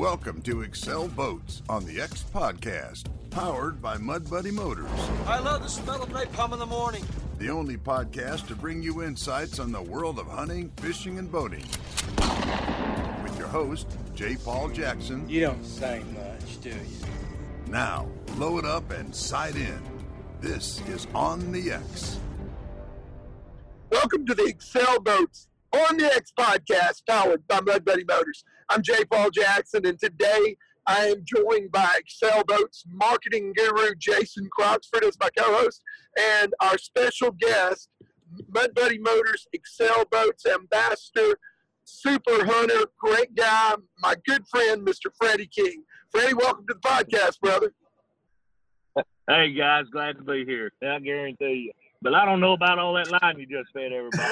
Welcome to Excel Boats on the X Podcast, powered by Mud Buddy Motors. I love the smell of napalm in the morning. The only podcast to bring you insights on the world of hunting, fishing, and boating. With your host, J. Paul Jackson. You don't say much, do you? Now, load up and side in. This is On the X. Welcome to the Excel Boats on the X podcast, powered by Mud Buddy Motors. I'm J. Paul Jackson, and today I am joined by Excel Boats marketing guru Jason Croxford as my co-host, and our special guest, Mud Buddy Motors Excel Boats ambassador, super hunter, great guy, my good friend, Mr. Freddie King. Freddie, welcome to the podcast, brother. Hey guys, glad to be here. I guarantee you. But I don't know about all that line you just fed everybody.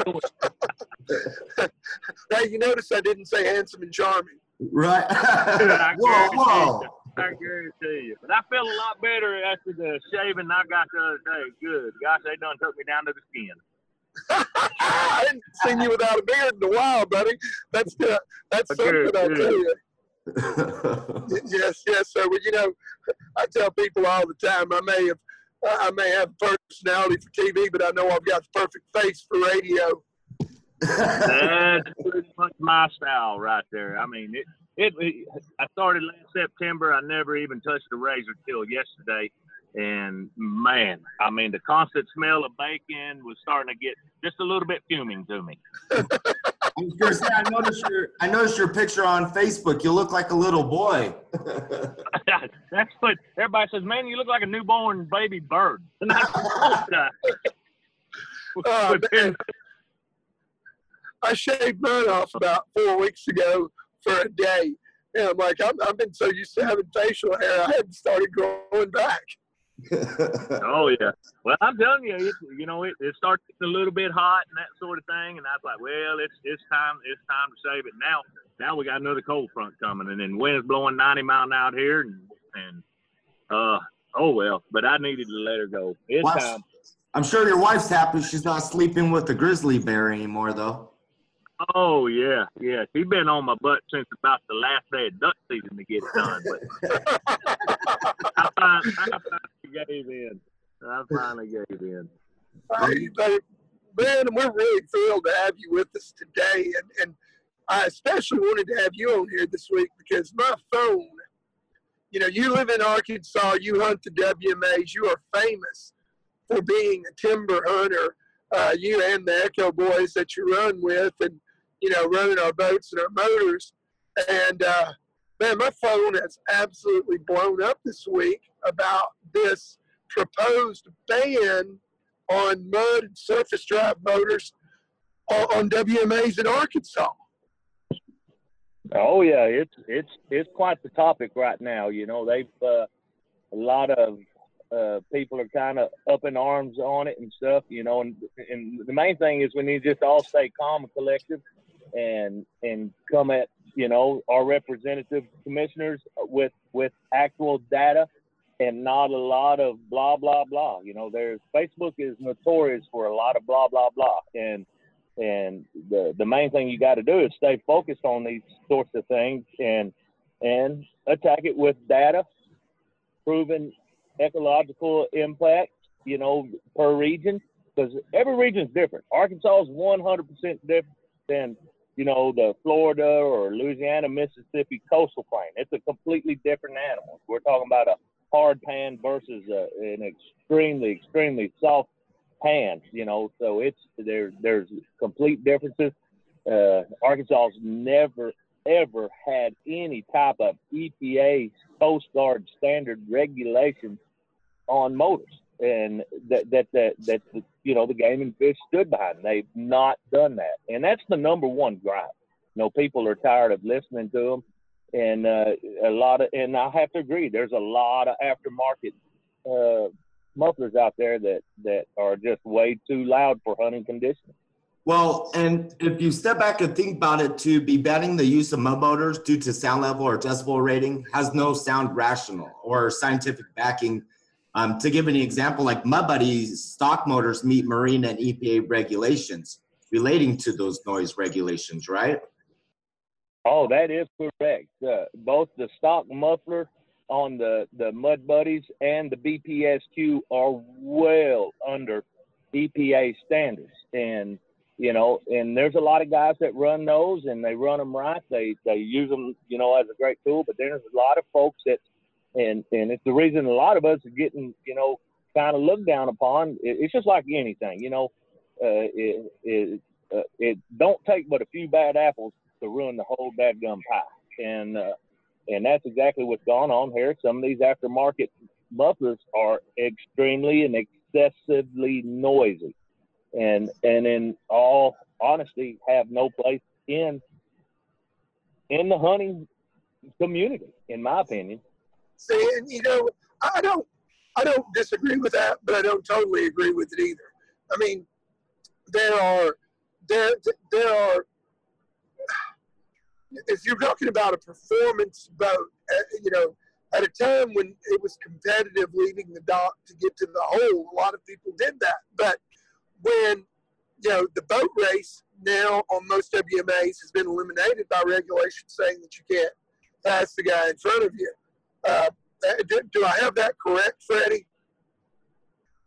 hey, you notice I didn't say handsome and charming. Right. I whoa, guarantee whoa. you. I guarantee you. But I feel a lot better after the shaving I got the other day. Good. Gosh, they done took me down to the skin. I hadn't seen you without a beard in a while, buddy. That's uh, that's Good, something I tell you. Yes, yes, sir. Well, you know, I tell people all the time I may have I may have personality for TV, but I know I've got the perfect face for radio. That's pretty much my style right there. I mean, it, it, it. I started last September. I never even touched a razor till yesterday, and man, I mean, the constant smell of bacon was starting to get just a little bit fuming to me. I was gonna say, I noticed your I noticed your picture on Facebook. You look like a little boy. That's what everybody says. Man, you look like a newborn baby bird. And I Oh, man. I shaved mine off about four weeks ago for a day. And I'm like, I'm, I've been so used to having facial hair, I hadn't started growing back. Oh yeah. Well, I'm telling you, it, you know, it, it starts a little bit hot and that sort of thing. And I was like, well, it's it's time it's time to shave it now. Now we got another cold front coming, and then wind's blowing 90 mile an hour out here, and and uh oh well. But I needed to let her go. It's Watch- time. I'm sure your wife's happy she's not sleeping with the grizzly bear anymore, though. Oh yeah, yeah. She's been on my butt since about the last day of duck season to get it done. But I, fin- I finally gave in. I finally gave in. Hey, but, man, we're really thrilled to have you with us today. And, and I especially wanted to have you on here this week because my phone, you know, you live in Arkansas, you hunt the WMAs, you are famous for being a timber hunter, uh, you and the Echo Boys that you run with, and, you know, running our boats and our motors. And, uh, man, my phone has absolutely blown up this week about this proposed ban on mud and surface drive motors on, WMAs in Arkansas. Oh yeah, it's it's it's quite the topic right now. You know, they've uh, a lot of uh, people are kind of up in arms on it and stuff. You know, and and the main thing is we need to just all stay calm and collective, and and come at you know our representative commissioners with with actual data and not a lot of blah blah blah. You know, there's Facebook is notorious for a lot of blah blah blah, and and the the main thing you got to do is stay focused on these sorts of things and and attack it with data, proven ecological impact. You know, per region, because every region is different. Arkansas is 100% different than you know the Florida or Louisiana, Mississippi coastal plain. It's a completely different animal. We're talking about a hard pan versus a, an extremely extremely soft pan, you know. So it's there. There's complete differences. Uh, Arkansas's never ever had any type of EPA Coast Guard standard regulations on motors, and that that that that you know the game and fish stood behind. They've not done that, and that's the number one gripe. You know, people are tired of listening to them, and uh, a lot of, and I have to agree. There's a lot of aftermarket uh, mufflers out there that that are just way too loud for hunting conditions. Well, and if you step back and think about it, to be banning the use of mud motors due to sound level or decibel rating has no sound rational or scientific backing. Um, to give an example, like Mud Buddy's stock motors meet marine and EPA regulations relating to those noise regulations, right? Oh, that is correct. Uh, both the stock muffler on the, the Mud Buddies and the BPSQ are well under EPA standards. And, you know, and there's a lot of guys that run those and they run them right. They, they use them, you know, as a great tool, but there's a lot of folks that, and, and it's the reason a lot of us are getting, you know, kind of looked down upon. It, it's just like anything, you know, uh, it, it, uh, it don't take but a few bad apples to ruin the whole bad gum pie. And, uh, and that's exactly what's gone on here. Some of these aftermarket mufflers are extremely and excessively noisy, and and in all honesty, have no place in in the hunting community, in my opinion. See, and you know, I don't, I don't disagree with that, but I don't totally agree with it either. I mean, there are, there, there are. If you're talking about a performance boat, uh, you know, at a time when it was competitive leaving the dock to get to the hole, a lot of people did that. But when you know the boat race now on most WMAs has been eliminated by regulation saying that you can't pass the guy in front of you. Uh, do, do, I have that correct, Freddie?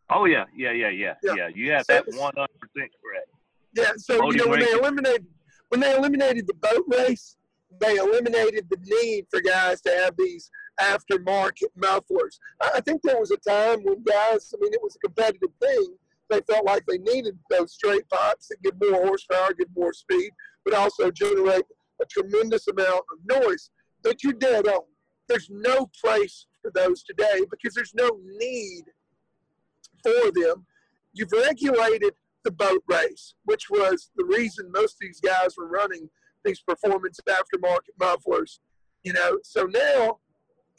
Oh yeah, yeah, yeah, yeah, yeah. yeah. You have so, that one hundred percent correct. Yeah. So you know when they eliminated when they eliminated the boat race, they eliminated the need for guys to have these aftermarket mufflers. I think there was a time when guys, I mean, it was a competitive thing. They felt like they needed those straight pipes that give more horsepower, give more speed, but also generate a tremendous amount of noise. But you're dead on. There's no place for those today because there's no need for them. You've regulated the boat race, which was the reason most of these guys were running these performance aftermarket mufflers. You know, so now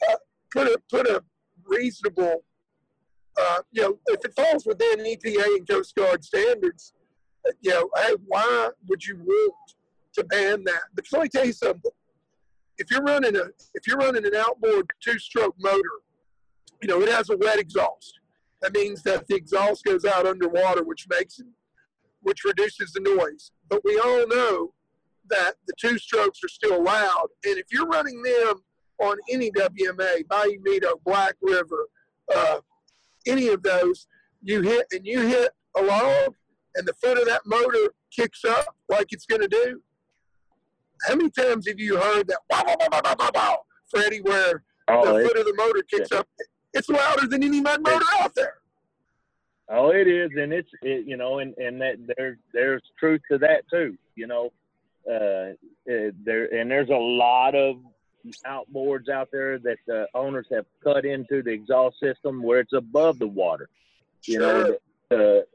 uh, put a put a reasonable, uh, you know, if it falls within EPA and Coast Guard standards, uh, you know, hey, why would you want to ban that? But let me tell you something. If you're running a if you're running an outboard two-stroke motor, you know, it has a wet exhaust. That means that the exhaust goes out underwater, which makes it, which reduces the noise. But we all know that the two strokes are still loud, And if you're running them on any WMA, Bayou Meto, Black River, uh, any of those, you hit and you hit a log and the foot of that motor kicks up like it's going to do. How many times have you heard that wow, wow, wow, wow, wow, wow, Freddie, where oh, the foot of the motor kicks yeah. up? It's louder than any mud motor out there. Oh, it is, and it's it, you know, and and that there's there's truth to that too. You know, uh, there and there's a lot of outboards out there that the owners have cut into the exhaust system where it's above the water. You sure. know, the,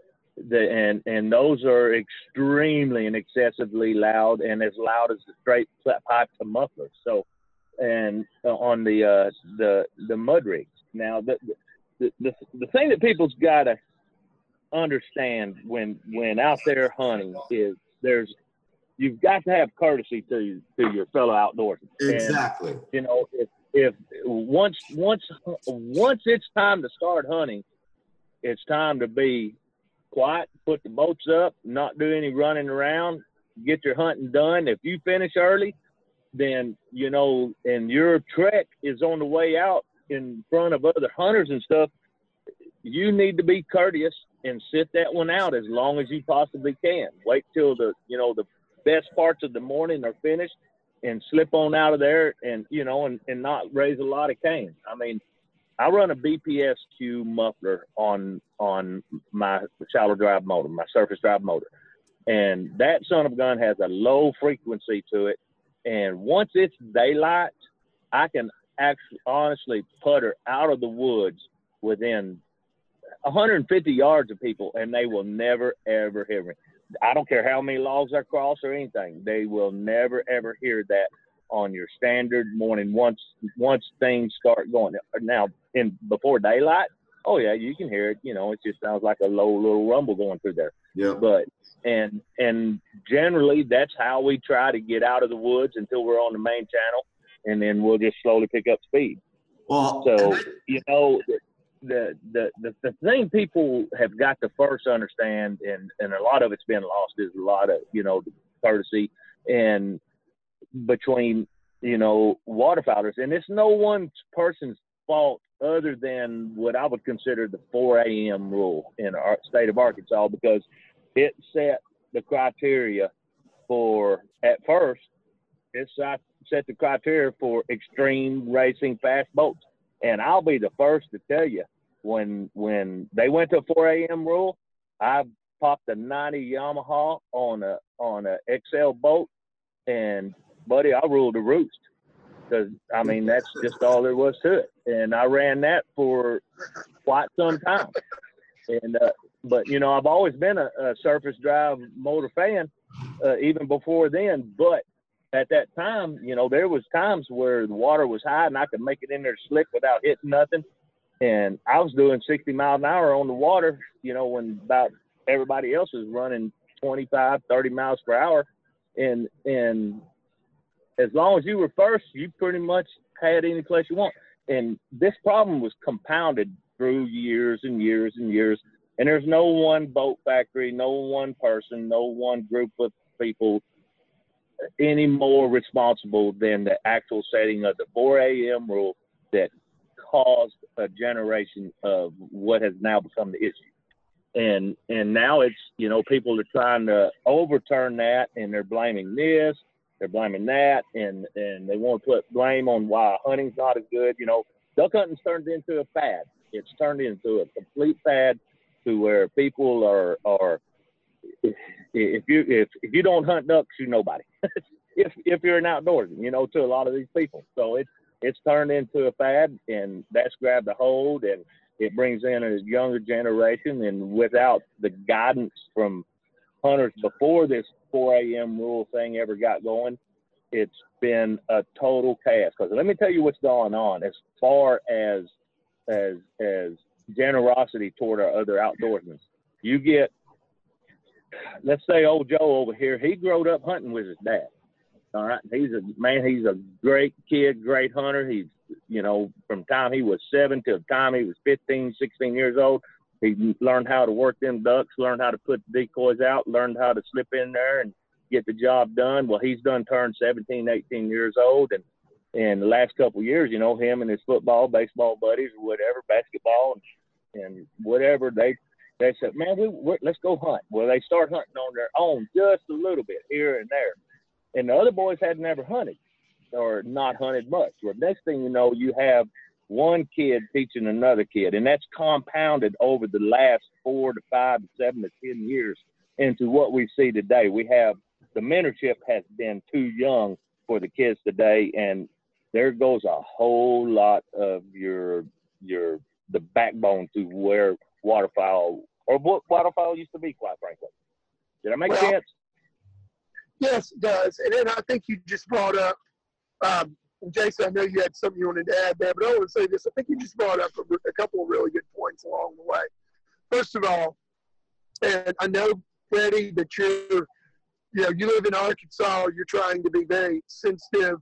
the and and those are extremely and excessively loud and as loud as the straight pipe to mufflers. So, and uh, on the uh, the the mud rigs. Now, the the the, the thing that people's got to understand when when out there hunting is there's you've got to have courtesy to to your fellow outdoorsmen. Exactly. And, you know, if if once once once it's time to start hunting, it's time to be quiet, put the boats up, not do any running around, get your hunting done. If you finish early, then you know, and your trek is on the way out in front of other hunters and stuff. You need to be courteous and sit that one out as long as you possibly can. Wait till the you know the best parts of the morning are finished and slip on out of there and you know and, and not raise a lot of cane. I mean, I run a BPSQ muffler on on my shallow drive motor, my surface drive motor, and that son of a gun has a low frequency to it. And once it's daylight, I can actually honestly putter out of the woods within 150 yards of people, and they will never ever hear me. I don't care how many logs I cross or anything. They will never ever hear that on your standard morning once once things start going. Now in before daylight, oh yeah, you can hear it. You know, it just sounds like a low little rumble going through there. Yeah. But and and generally that's how we try to get out of the woods until we're on the main channel, and then we'll just slowly pick up speed. Well, so you know, the, the the the thing people have got to first understand, and and a lot of it's been lost, is a lot of you know the courtesy and between you know water waterfowlers, and it's no one person's fault other than what I would consider the 4 a.m. rule in our state of Arkansas because it set the criteria for at first it set the criteria for extreme racing fast boats. And I'll be the first to tell you when when they went to 4 a.m. rule, I popped a 90 Yamaha on a on a XL boat, and buddy, I ruled the roost because I mean that's just all there was to it. And I ran that for quite some time. And uh, but you know I've always been a, a surface drive motor fan, uh, even before then. But at that time, you know, there was times where the water was high and I could make it in there slick without hitting nothing. And I was doing 60 miles an hour on the water, you know, when about everybody else was running 25, 30 miles per hour. And, and as long as you were first, you pretty much had any place you want. And this problem was compounded through years and years and years. And there's no one boat factory, no one person, no one group of people any more responsible than the actual setting of the 4 a.m. rule that caused a generation of what has now become the issue. And and now it's you know people are trying to overturn that and they're blaming this, they're blaming that, and and they want to put blame on why hunting's not as good. You know, duck hunting's turned into a fad. It's turned into a complete fad to where people are are if you if if you don't hunt ducks, you're nobody. if if you're an outdoorsman, you know, to a lot of these people. So it's it's turned into a fad, and that's grabbed a hold, and it brings in a younger generation. And without the guidance from hunters before this 4 a.m. rule thing ever got going, it's been a total chaos. Because let me tell you what's going on as far as as as generosity toward our other outdoorsmen. You get let's say old Joe over here, he growed up hunting with his dad. All right. He's a man, he's a great kid, great hunter. He's, you know, from time he was seven to time he was 15, 16 years old, he learned how to work them ducks, learned how to put decoys out, learned how to slip in there and get the job done. Well, he's done turned 17, 18 years old. And, and the last couple of years, you know, him and his football, baseball buddies or whatever, basketball and, and whatever, they they said, man, we, we let's go hunt. Well, they start hunting on their own just a little bit here and there. And the other boys had never hunted or not hunted much. Well, next thing you know, you have one kid teaching another kid, and that's compounded over the last four to five to seven to ten years into what we see today. We have the mentorship has been too young for the kids today, and there goes a whole lot of your your the backbone to where waterfowl or what waterfowl used to be, quite frankly. Did I make well, sense? Yes, it does. And then I think you just brought up, um, Jason, I know you had something you wanted to add there, but I want to say this. I think you just brought up a, a couple of really good points along the way. First of all, and I know, Freddie, that you're, you know, you live in Arkansas, you're trying to be very sensitive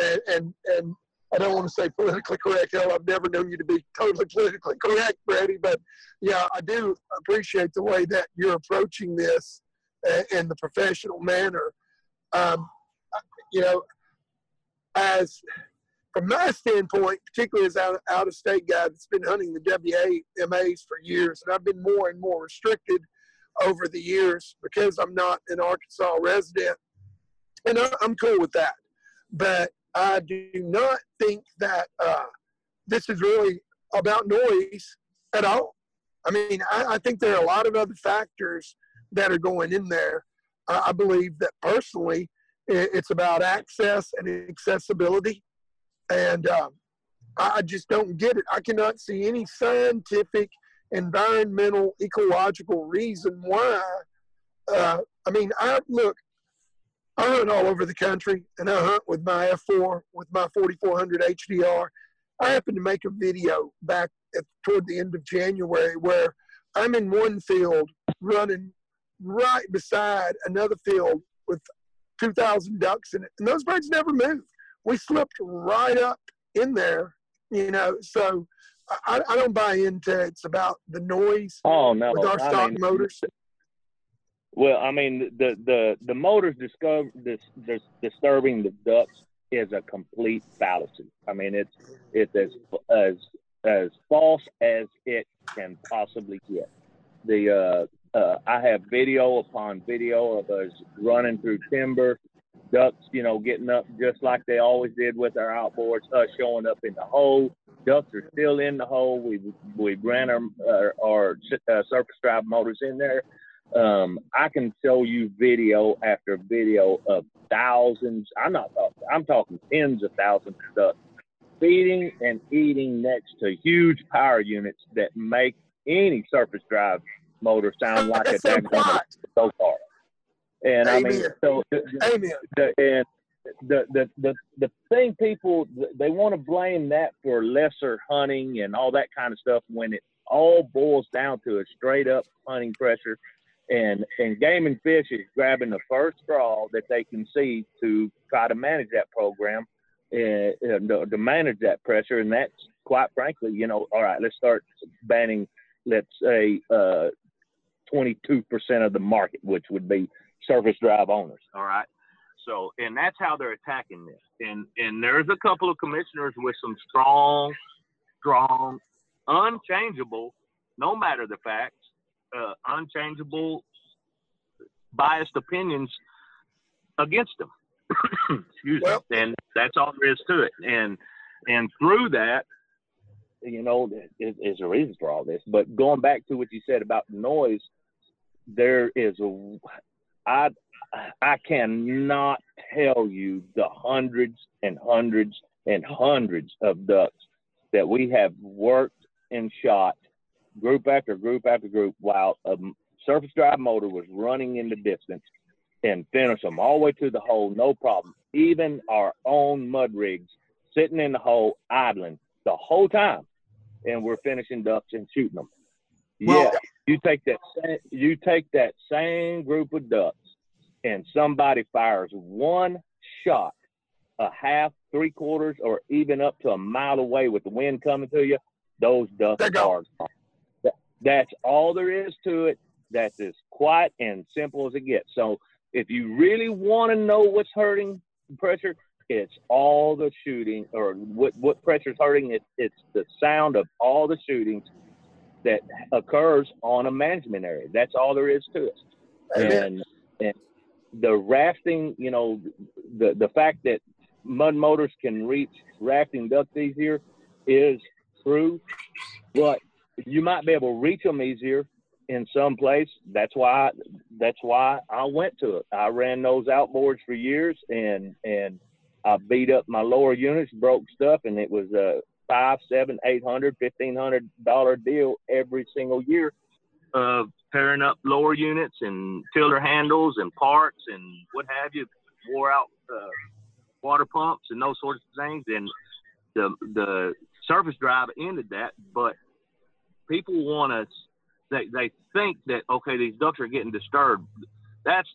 and, and, and I don't want to say politically correct. Hell, I've never known you to be totally politically correct, Brady. But yeah, I do appreciate the way that you're approaching this in the professional manner. Um, you know, as from my standpoint, particularly as an out of state guy that's been hunting the WMAs for years, and I've been more and more restricted over the years because I'm not an Arkansas resident, and I'm cool with that. But I do not think that uh, this is really about noise at all. I mean, I, I, think there are a lot of other factors that are going in there. I believe that personally, it's about access and accessibility. And um, I just don't get it. I cannot see any scientific, environmental, ecological reason why. Uh, I mean, I look, I hunt all over the country, and I hunt with my F4 with my 4400 HDR. I happened to make a video back at, toward the end of January where I'm in one field running right beside another field with 2,000 ducks in it, and those birds never moved. We slipped right up in there, you know. So I, I don't buy into it's about the noise oh, no. with our stock I mean, motors Well, I mean, the the the motors discover this, this disturbing the ducks is a complete fallacy. I mean, it's it's as as as false as it can possibly get. The uh, uh, I have video upon video of us running through timber, ducks, you know, getting up just like they always did with our outboards, us showing up in the hole. Ducks are still in the hole. We we ran our our, our uh, surface drive motors in there. Um, I can show you video after video of thousands. I'm not talking. I'm talking tens of thousands of ducks feeding and eating next to huge power units that make any surface drive motor sound like a damn so far. And Amen. I mean, so Amen. The, and the, the the the thing people they want to blame that for lesser hunting and all that kind of stuff when it all boils down to a straight up hunting pressure and and game and fish is grabbing the first straw that they can see to try to manage that program and uh, to manage that pressure. And that's quite frankly you know all right let's start banning let's say uh, 22% of the market which would be surface drive owners all right? So and that's how they're attacking this. And and there's a couple of commissioners with some strong strong unchangeable no matter the facts uh, unchangeable, biased opinions against them. Excuse well, me. And that's all there is to it. And and through that, you know, is, is a reason for all this. But going back to what you said about the noise, there is a I I cannot tell you the hundreds and hundreds and hundreds of ducks that we have worked and shot group after group after group while a surface drive motor was running in the distance and finish them all the way to the hole, no problem. Even our own mud rigs sitting in the hole idling the whole time, and we're finishing ducks and shooting them. Well, yeah, you take that same, you take that same group of ducks, and somebody fires one shot, a half, three quarters, or even up to a mile away with the wind coming to you. Those ducks are gone. That's all there is to it. That's as quiet and simple as it gets. So if you really want to know what's hurting pressure, it's all the shooting or what what pressure is hurting it, it's the sound of all the shootings that occurs on a management area. That's all there is to it. And, and the rafting, you know, the the fact that mud motors can reach rafting ducks easier is true, but you might be able to reach them easier in some place. That's why that's why I went to it. I ran those outboards for years and and I beat up my lower units, broke stuff, and it was a five, seven, eight hundred, fifteen hundred dollar deal every single year of pairing up lower units and tiller handles and parts and what have you, wore out uh, water pumps and those sorts of things. And the the surface drive ended that, but people want to they they think that okay these ducks are getting disturbed. That's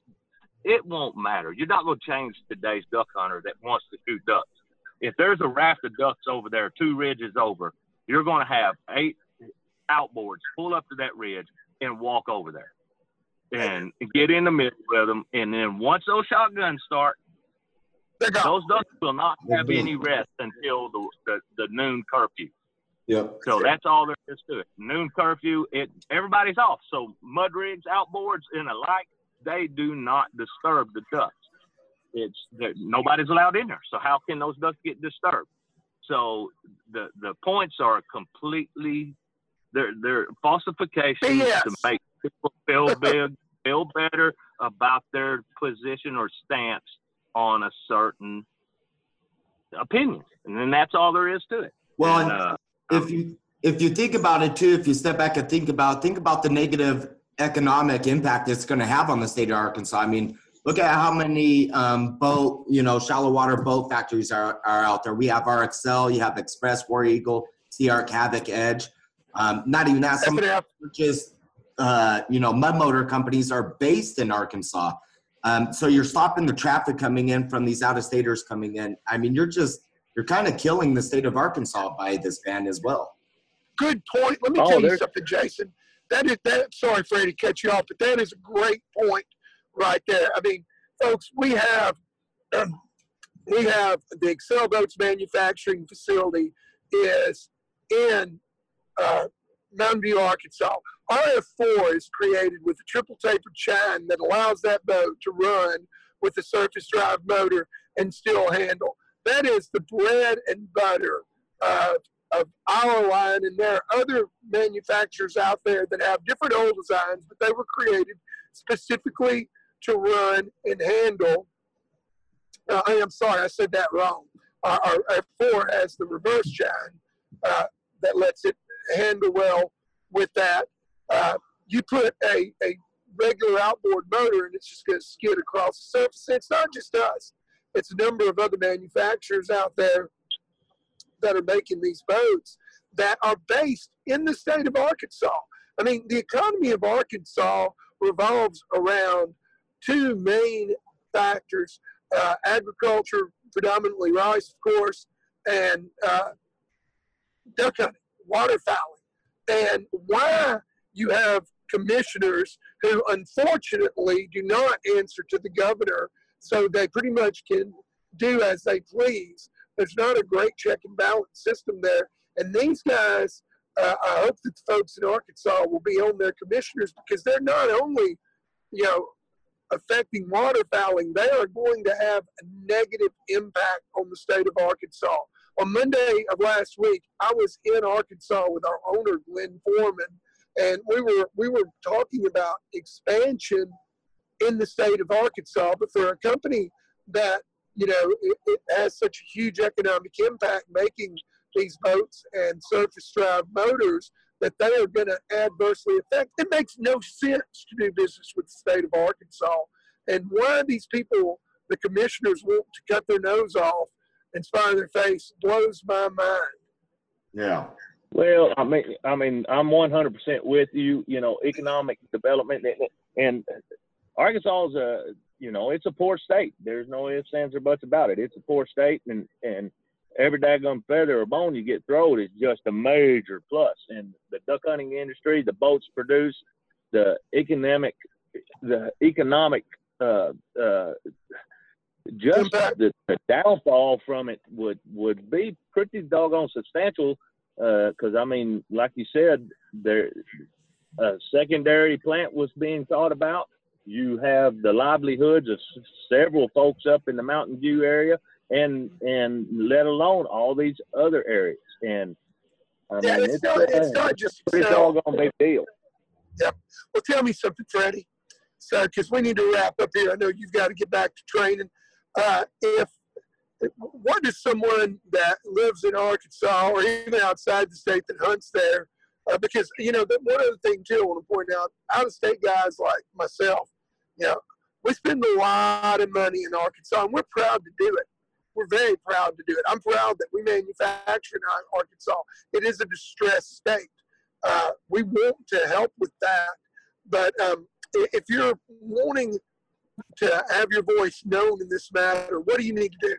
it won't matter. You're not going to change today's duck hunter that wants to shoot ducks. If there's a raft of ducks over there two ridges over you're going to have eight outboards pull up to that ridge and walk over there. And get in the middle with them and then once those shotguns start those ducks will not have any rest until the, the, the noon curfew Yep. So that's all there is to it. Noon curfew, it everybody's off. So mud rigs, outboards, and the like, they do not disturb the ducks. It's nobody's allowed in there. So how can those ducks get disturbed? So the the points are completely they're they're falsifications yes. to make people feel big, feel better about their position or stance on a certain opinion, and then that's all there is to it. Well, and, uh, if you if you think about it too, if you step back and think about think about the negative economic impact it's going to have on the state of Arkansas. I mean, look at how many um, boat, you know, shallow water boat factories are, are out there. We have RXL, you have Xpress, War Eagle, Sea Havoc, Edge. Um, not even that, some just, uh, you know, mud motor companies are based in Arkansas. Um, so you're stopping the traffic coming in from these out of staters coming in. I mean, you're just you're kind of killing the state of Arkansas by this ban as well. Good point. Let me oh, tell you something, Jason. that is that. Sorry, Freddie, cut you off, but that is a great point right there. I mean, folks, we have um, we have the Excel Boats manufacturing facility is in uh, Mountain View, Arkansas. RF4 is created with a triple tapered chine that allows that boat to run with a surface drive motor and still handle. That is the bread and butter of, of our line, and there are other manufacturers out there that have different old designs, but they were created specifically to run and handle. Uh, I am sorry, I said that wrong. Our, our F4 has the reverse chine uh, that lets it handle well with that. Uh, you put a, a regular outboard motor and it's just going to skid across the surface. It's not just us, it's a number of other manufacturers out there that are making these boats that are based in the state of Arkansas. I mean, the economy of Arkansas revolves around two main factors uh, agriculture, predominantly rice, of course, and uh, duck hunting, waterfowling. And why you have commissioners who unfortunately do not answer to the governor, so they pretty much can do as they please. There's not a great check and balance system there. And these guys, uh, I hope that the folks in Arkansas will be on their commissioners because they're not only, you know, affecting waterfowling, they are going to have a negative impact on the state of Arkansas. On Monday of last week, I was in Arkansas with our owner, Glenn Foreman, and we were we were talking about expansion in the state of Arkansas. But for a company that you know it, it has such a huge economic impact, making these boats and surface drive motors that they are going to adversely affect. It makes no sense to do business with the state of Arkansas. And why these people, the commissioners, want to cut their nose off and spy in their face blows my mind. Yeah. Well, I mean, I mean, I'm 100% with you. You know, economic development and Arkansas is a, you know, it's a poor state. There's no ifs, ands, or buts about it. It's a poor state, and and every daggone feather or bone you get thrown is just a major plus. And the duck hunting industry, the boats produce, the economic, the economic, uh, uh, just the, the downfall from it would would be pretty doggone substantial. Because uh, I mean, like you said, there a secondary plant was being thought about. You have the livelihoods of several folks up in the Mountain View area and and let alone all these other areas. And I yeah, mean, it's, it's, not, it's not just it's all gonna big deal. Yep. Well, tell me something, Freddie. So, because we need to wrap up here. I know you've got to get back to training. Uh, if what does someone that lives in Arkansas or even outside the state that hunts there? Uh, because you know, one other thing too, I want to point out: out-of-state guys like myself, you know, we spend a lot of money in Arkansas, and we're proud to do it we're very proud to do it. I'm proud that we manufacture in Arkansas. It is a distressed state. Uh, we want to help with that, but um, if you're wanting to have your voice known in this matter, what do you need to do?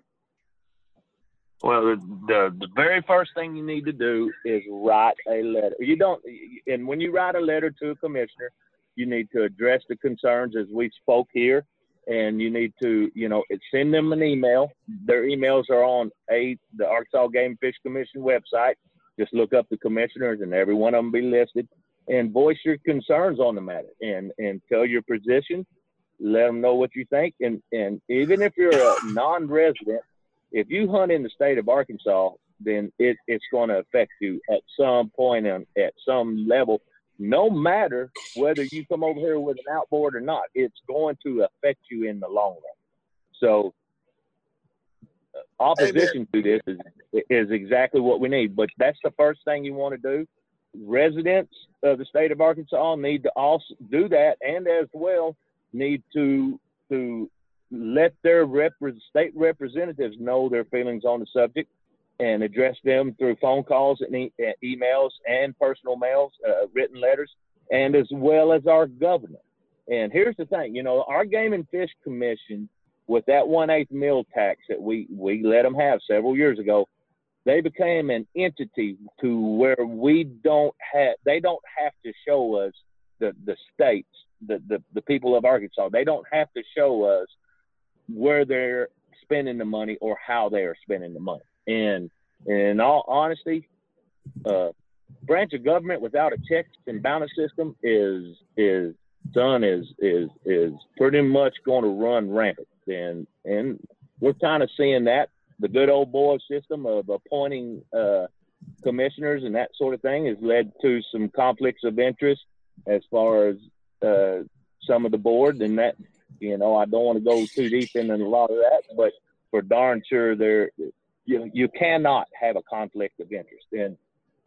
Well, the, the, the very first thing you need to do is write a letter. You don't, and when you write a letter to a commissioner, you need to address the concerns as we spoke here and you need to, you know, send them an email. Their emails are on a the Arkansas Game Fish Commission website. Just look up the commissioners, and every one of them be listed, and voice your concerns on the matter, and and tell your position. Let them know what you think, and and even if you're a non-resident, if you hunt in the state of Arkansas, then it, it's going to affect you at some point and at some level no matter whether you come over here with an outboard or not, it's going to affect you in the long run. So, uh, opposition Amen. to this is, is exactly what we need. But that's the first thing you want to do. Residents of the state of Arkansas need to also do that, and as well need to to let their rep- state representatives know their feelings on the subject and address them through phone calls and e- emails and personal mails, uh, written letters, and as well as our governor. And here's the thing, you know, our Game and Fish Commission, with that one eighth meal tax that we we let them have several years ago, they became an entity to where we don't have they don't have to show us the the states the, the the people of Arkansas they don't have to show us where they're spending the money or how they are spending the money and in all honesty uh, branch of government without a checks and balance system is is done is is is pretty much going to run rampant and and we're kind of seeing that the good old boy system of appointing uh, commissioners and that sort of thing has led to some conflicts of interest as far as uh, some of the board. And that, you know, I don't want to go too deep into a lot of that, but for darn sure, there you you cannot have a conflict of interest. And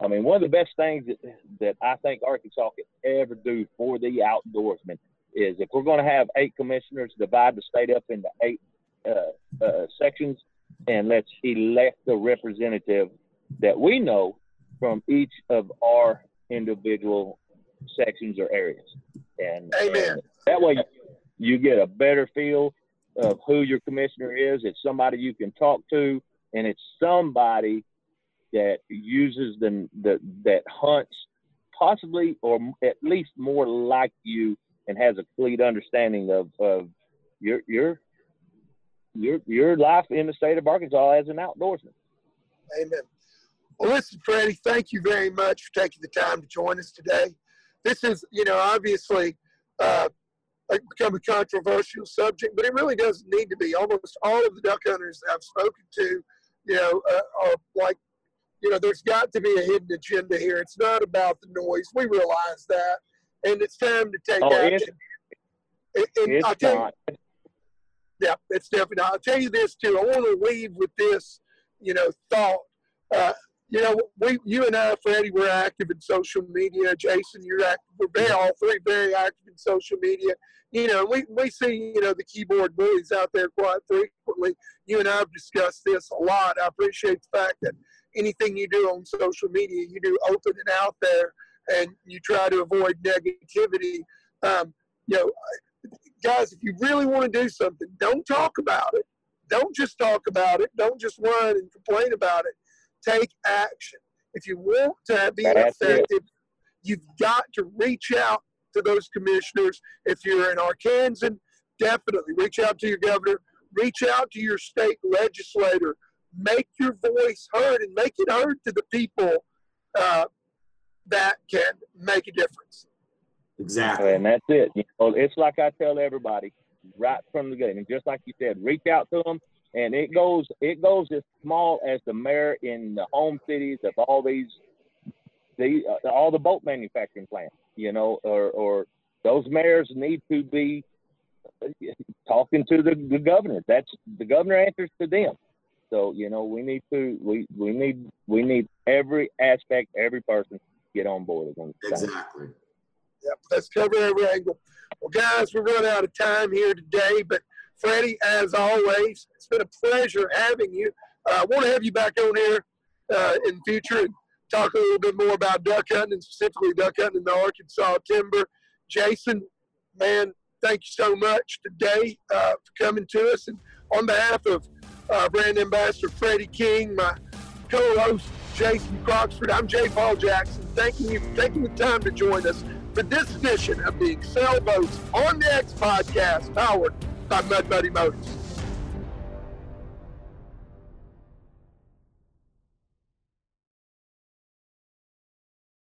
I mean, one of the best things that, that I think Arkansas could ever do for the outdoorsmen is if we're going to have eight commissioners, divide the state up into eight uh, uh, sections and let's elect a representative that we know from each of our individual sections or areas. And, Amen. and that way you get a better feel of who your commissioner is. It's somebody you can talk to, and it's somebody that uses them the that hunts possibly or at least more like you and has a complete understanding of, of your your your your life in the state of Arkansas as an outdoorsman. Amen. Well, listen, Freddie, thank you very much for taking the time to join us today. This is, you know, obviously uh, become a controversial subject, but it really doesn't need to be. Almost all of the duck hunters I've spoken to, you know, uh, are like, you know, there's got to be a hidden agenda here. It's not about the noise. We realize that, and it's time to take Oh, action. And, and It's I'll you, not. yeah, it's definitely. I'll tell you this too. I want to leave with this, you know, thought. Uh, you know, we, you and I, Freddie, we're active in social media. Jason, you're active. We're very, all three very active in social media. You know, we, we see, you know, the keyboard bullies out there quite frequently. You and I have discussed this a lot. I appreciate the fact that anything you do on social media, you do open and out there, and you try to avoid negativity. Um, you know, guys, if you really want to do something, don't talk about it. Don't just talk about it. Don't just whine and complain about it. Take action. If you want to be That's it. effective, you've got to reach out to those commissioners. If you're in Arkansas, definitely reach out to your governor. Reach out to your state legislator. Make your voice heard and make it heard to the people uh, that can make a difference. Exactly. And that's it. You know, it's like I tell everybody right from the beginning, just like you said, reach out to them. And it goes, it goes as small as the mayor in the home cities of all these, the uh, all the boat manufacturing plants, you know, or or those mayors need to be talking to the, the governor. That's the governor answers to them. So you know, we need to we we need we need every aspect, every person get on board. with them. Exactly. Yep, let's cover every angle. Well, guys, we're running out of time here today, but Freddie, as always, it's been a pleasure having you. Uh, I want to have you back on here uh, in future and talk a little bit more about duck hunting and specifically duck hunting in the Arkansas timber. Jason, man, thank you so much today uh, for coming to us. And on behalf of uh, brand ambassador Freddie King, my co-host Jason Croxford, I'm Jay Paul Jackson. Thanking you for taking the time to join us for this edition of the Excel Boats on the X podcast, powered by Mud Buddy Motors.